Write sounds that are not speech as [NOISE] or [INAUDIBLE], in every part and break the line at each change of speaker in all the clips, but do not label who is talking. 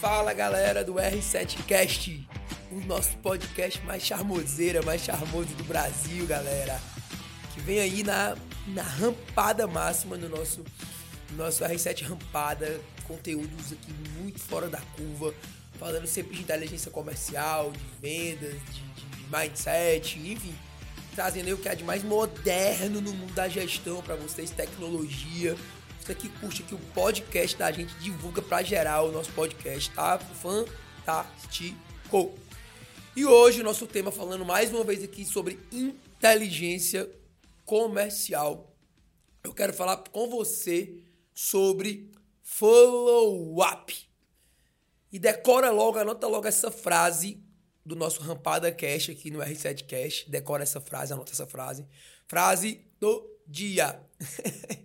Fala galera do R7Cast, o nosso podcast mais charmoseira, mais charmoso do Brasil, galera. Que vem aí na, na rampada máxima no nosso, no nosso R7 Rampada. Conteúdos aqui muito fora da curva, falando sempre de inteligência comercial, de vendas, de, de mindset, enfim. Trazendo aí o que é de mais moderno no mundo da gestão para vocês, tecnologia você que curte aqui o podcast da gente, divulga pra geral o nosso podcast, tá? Fantástico! E hoje o nosso tema falando mais uma vez aqui sobre inteligência comercial. Eu quero falar com você sobre follow-up. E decora logo, anota logo essa frase do nosso Rampada Cash aqui no R7 Cash. Decora essa frase, anota essa frase. Frase do dia. [LAUGHS]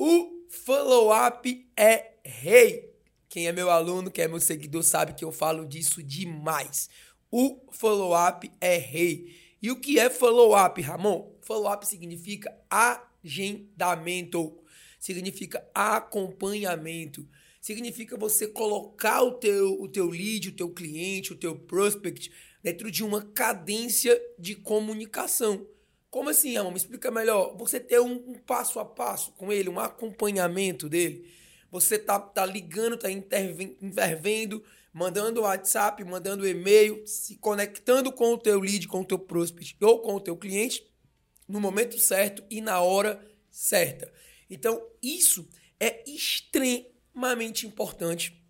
O follow-up é rei. Quem é meu aluno, quem é meu seguidor, sabe que eu falo disso demais. O follow-up é rei. E o que é follow-up, Ramon? Follow-up significa agendamento, significa acompanhamento, significa você colocar o teu, o teu lead, o teu cliente, o teu prospect dentro de uma cadência de comunicação. Como assim, Amor? Me explica melhor. Você ter um, um, passo a passo com ele, um acompanhamento dele. Você tá, tá ligando, tá intervendo, mandando WhatsApp, mandando e-mail, se conectando com o teu lead, com o teu prospect ou com o teu cliente no momento certo e na hora certa. Então, isso é extremamente importante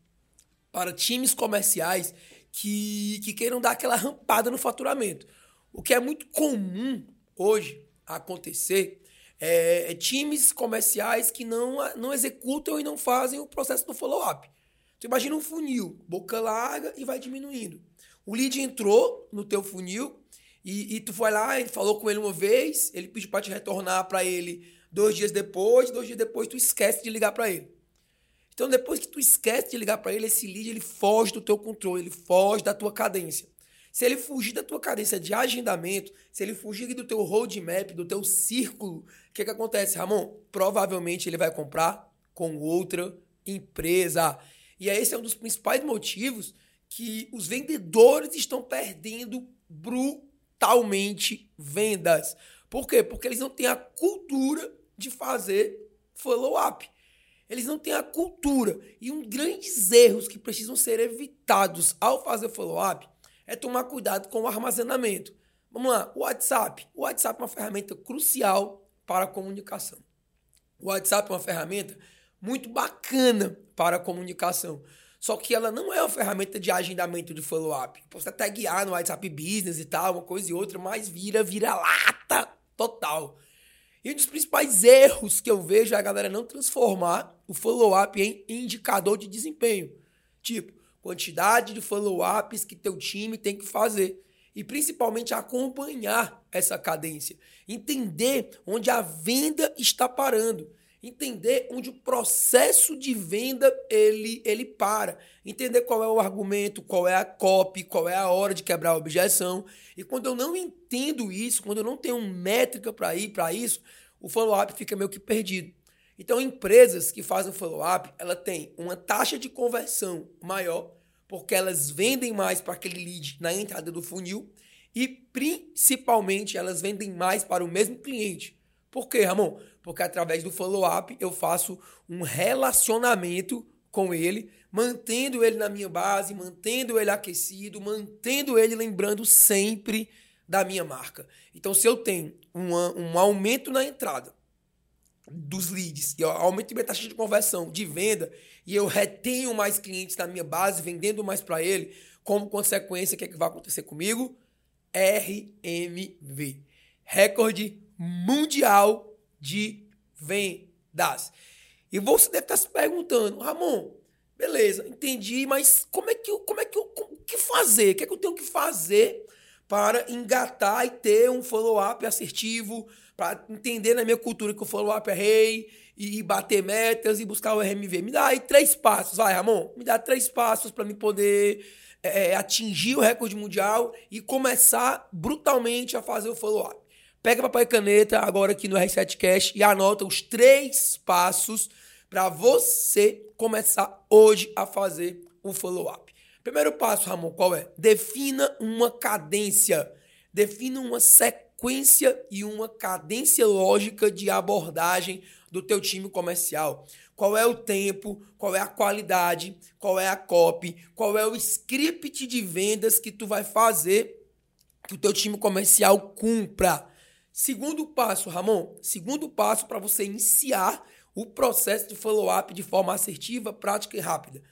para times comerciais que, que queiram dar aquela rampada no faturamento. O que é muito comum hoje acontecer é, é, times comerciais que não, não executam e não fazem o processo do follow-up. Tu imagina um funil, boca larga e vai diminuindo. O lead entrou no teu funil e, e tu foi lá, e falou com ele uma vez, ele pediu para te retornar para ele dois dias depois, dois dias depois tu esquece de ligar para ele. Então depois que tu esquece de ligar para ele, esse lead ele foge do teu controle, ele foge da tua cadência. Se ele fugir da tua cadência de agendamento, se ele fugir do teu roadmap, do teu círculo, o que, que acontece, Ramon? Provavelmente ele vai comprar com outra empresa. E esse é um dos principais motivos que os vendedores estão perdendo brutalmente vendas. Por quê? Porque eles não têm a cultura de fazer follow-up. Eles não têm a cultura. E um grandes erros que precisam ser evitados ao fazer follow-up é tomar cuidado com o armazenamento. Vamos lá, o WhatsApp. O WhatsApp é uma ferramenta crucial para a comunicação. O WhatsApp é uma ferramenta muito bacana para a comunicação. Só que ela não é uma ferramenta de agendamento de follow-up. Posso até guiar no WhatsApp Business e tal, uma coisa e outra, mas vira, vira lata total. E um dos principais erros que eu vejo é a galera não transformar o follow-up em indicador de desempenho. Tipo, quantidade de follow-ups que teu time tem que fazer. E principalmente acompanhar essa cadência, entender onde a venda está parando, entender onde o processo de venda ele ele para, entender qual é o argumento, qual é a copy, qual é a hora de quebrar a objeção. E quando eu não entendo isso, quando eu não tenho métrica para ir para isso, o follow-up fica meio que perdido. Então, empresas que fazem follow-up, ela tem uma taxa de conversão maior, porque elas vendem mais para aquele lead na entrada do funil e principalmente elas vendem mais para o mesmo cliente. Por quê, Ramon? Porque através do follow-up eu faço um relacionamento com ele, mantendo ele na minha base, mantendo ele aquecido, mantendo ele lembrando sempre da minha marca. Então, se eu tenho um, um aumento na entrada, dos leads e aumento minha taxa de conversão de venda e eu retenho mais clientes na minha base, vendendo mais para ele, como consequência, o que, é que vai acontecer comigo? RMV recorde mundial de vendas. E você deve estar se perguntando, Ramon, beleza, entendi, mas como é que eu, como é que eu, o que fazer? O que é que eu tenho que fazer para engatar e ter um follow-up assertivo, para entender na minha cultura que o follow-up é rei, e bater metas e buscar o RMV. Me dá aí três passos, vai, Ramon. Me dá três passos para me poder é, é, atingir o recorde mundial e começar brutalmente a fazer o follow-up. Pega papel e caneta agora aqui no R7 Cash e anota os três passos para você começar hoje a fazer o follow-up. Primeiro passo, Ramon, qual é? Defina uma cadência. Defina uma sequência e uma cadência lógica de abordagem do teu time comercial. Qual é o tempo, qual é a qualidade, qual é a copy, qual é o script de vendas que tu vai fazer que o teu time comercial cumpra. Segundo passo, Ramon, segundo passo para você iniciar o processo de follow-up de forma assertiva, prática e rápida.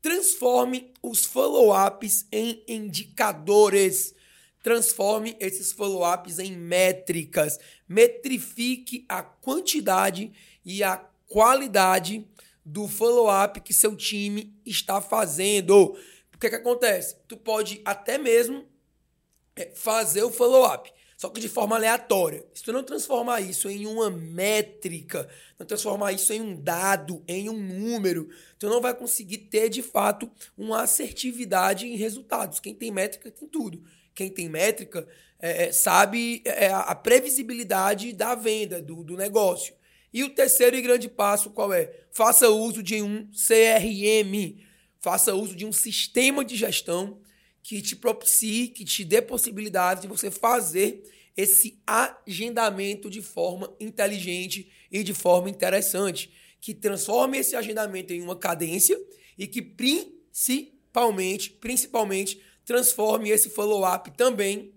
Transforme os follow-ups em indicadores. Transforme esses follow-ups em métricas. Metrifique a quantidade e a qualidade do follow-up que seu time está fazendo. O que, que acontece? Tu pode até mesmo é, fazer o follow-up, só que de forma aleatória. Se tu não transformar isso em uma métrica, não transformar isso em um dado, em um número, tu não vai conseguir ter de fato uma assertividade em resultados. Quem tem métrica tem tudo. Quem tem métrica é, é sabe é, a previsibilidade da venda, do, do negócio. E o terceiro e grande passo qual é? Faça uso de um CRM. Faça uso de um sistema de gestão que te propicie, que te dê possibilidade de você fazer esse agendamento de forma inteligente e de forma interessante, que transforme esse agendamento em uma cadência e que principalmente, principalmente transforme esse follow-up também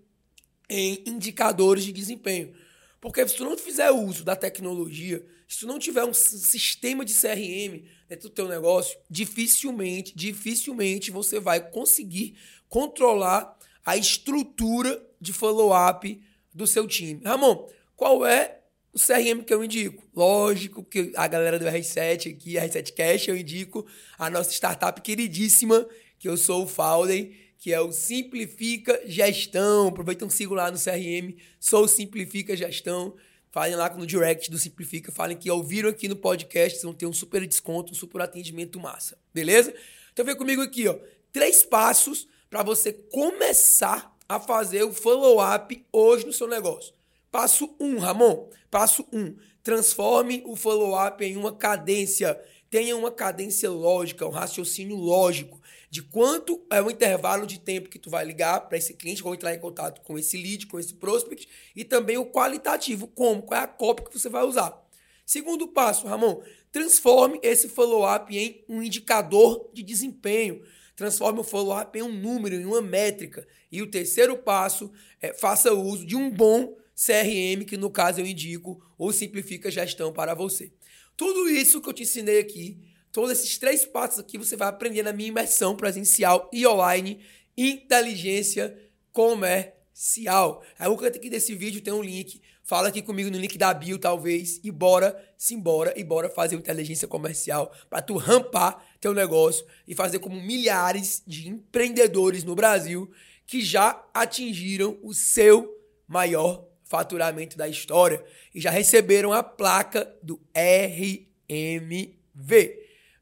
em indicadores de desempenho. Porque se tu não fizer uso da tecnologia, se tu não tiver um sistema de CRM dentro do teu negócio, dificilmente, dificilmente você vai conseguir controlar a estrutura de follow-up do seu time. Ramon, qual é o CRM que eu indico? Lógico que a galera do R7 aqui, R7 Cash, eu indico a nossa startup queridíssima, que eu sou o founder, que é o Simplifica Gestão. Aproveita um sigo lá no CRM, sou o Simplifica Gestão. Falem lá no direct do Simplifica, falem que ouviram aqui no podcast, vocês vão ter um super desconto, um super atendimento massa, beleza? Então vem comigo aqui, ó. Três passos para você começar a fazer o follow-up hoje no seu negócio. Passo 1, um, Ramon. Passo 1. Um, transforme o follow-up em uma cadência. Tenha uma cadência lógica, um raciocínio lógico de quanto é o intervalo de tempo que tu vai ligar para esse cliente, ou entrar em contato com esse lead, com esse prospect, e também o qualitativo, como, qual é a cópia que você vai usar. Segundo passo, Ramon, transforme esse follow-up em um indicador de desempenho. Transforme o follow-up em um número, em uma métrica. E o terceiro passo é faça uso de um bom CRM, que no caso eu indico, ou simplifica a gestão para você. Tudo isso que eu te ensinei aqui Todos esses três passos aqui você vai aprender na minha imersão presencial e online Inteligência Comercial. Aí o canto aqui desse vídeo tem um link. Fala aqui comigo no link da bio, talvez. E bora, simbora, e bora fazer inteligência comercial para tu rampar teu negócio e fazer como milhares de empreendedores no Brasil que já atingiram o seu maior faturamento da história e já receberam a placa do RMV.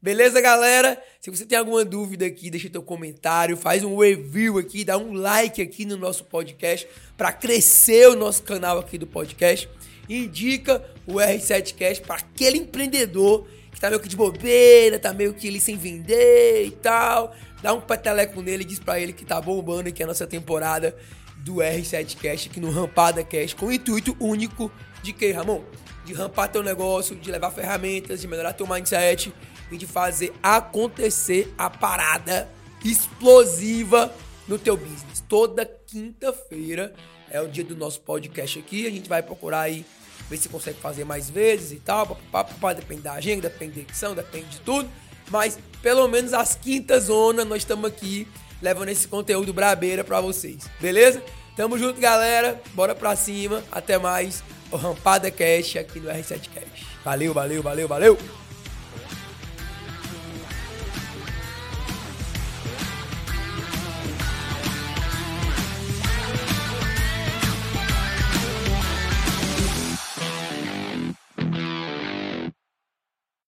Beleza, galera? Se você tem alguma dúvida aqui, deixa teu comentário, faz um review aqui, dá um like aqui no nosso podcast para crescer o nosso canal aqui do podcast. Indica o R7Cast para aquele empreendedor que tá meio que de bobeira, tá meio que ele sem vender e tal. Dá um peteleco nele e diz para ele que tá bombando aqui a nossa temporada do R7Cast aqui no Rampada Cast com o intuito único de que, Ramon? De rampar teu negócio, de levar ferramentas, de melhorar teu mindset e de fazer acontecer a parada explosiva no teu business. Toda quinta-feira é o dia do nosso podcast aqui. A gente vai procurar aí ver se consegue fazer mais vezes e tal. Papapá, depende da agenda, depende da edição, depende de tudo. Mas pelo menos às quintas zona nós estamos aqui levando esse conteúdo brabeira para vocês. Beleza? Tamo junto, galera. Bora pra cima. Até mais. O Rampada Cash aqui no R7 Cash. Valeu, valeu, valeu, valeu.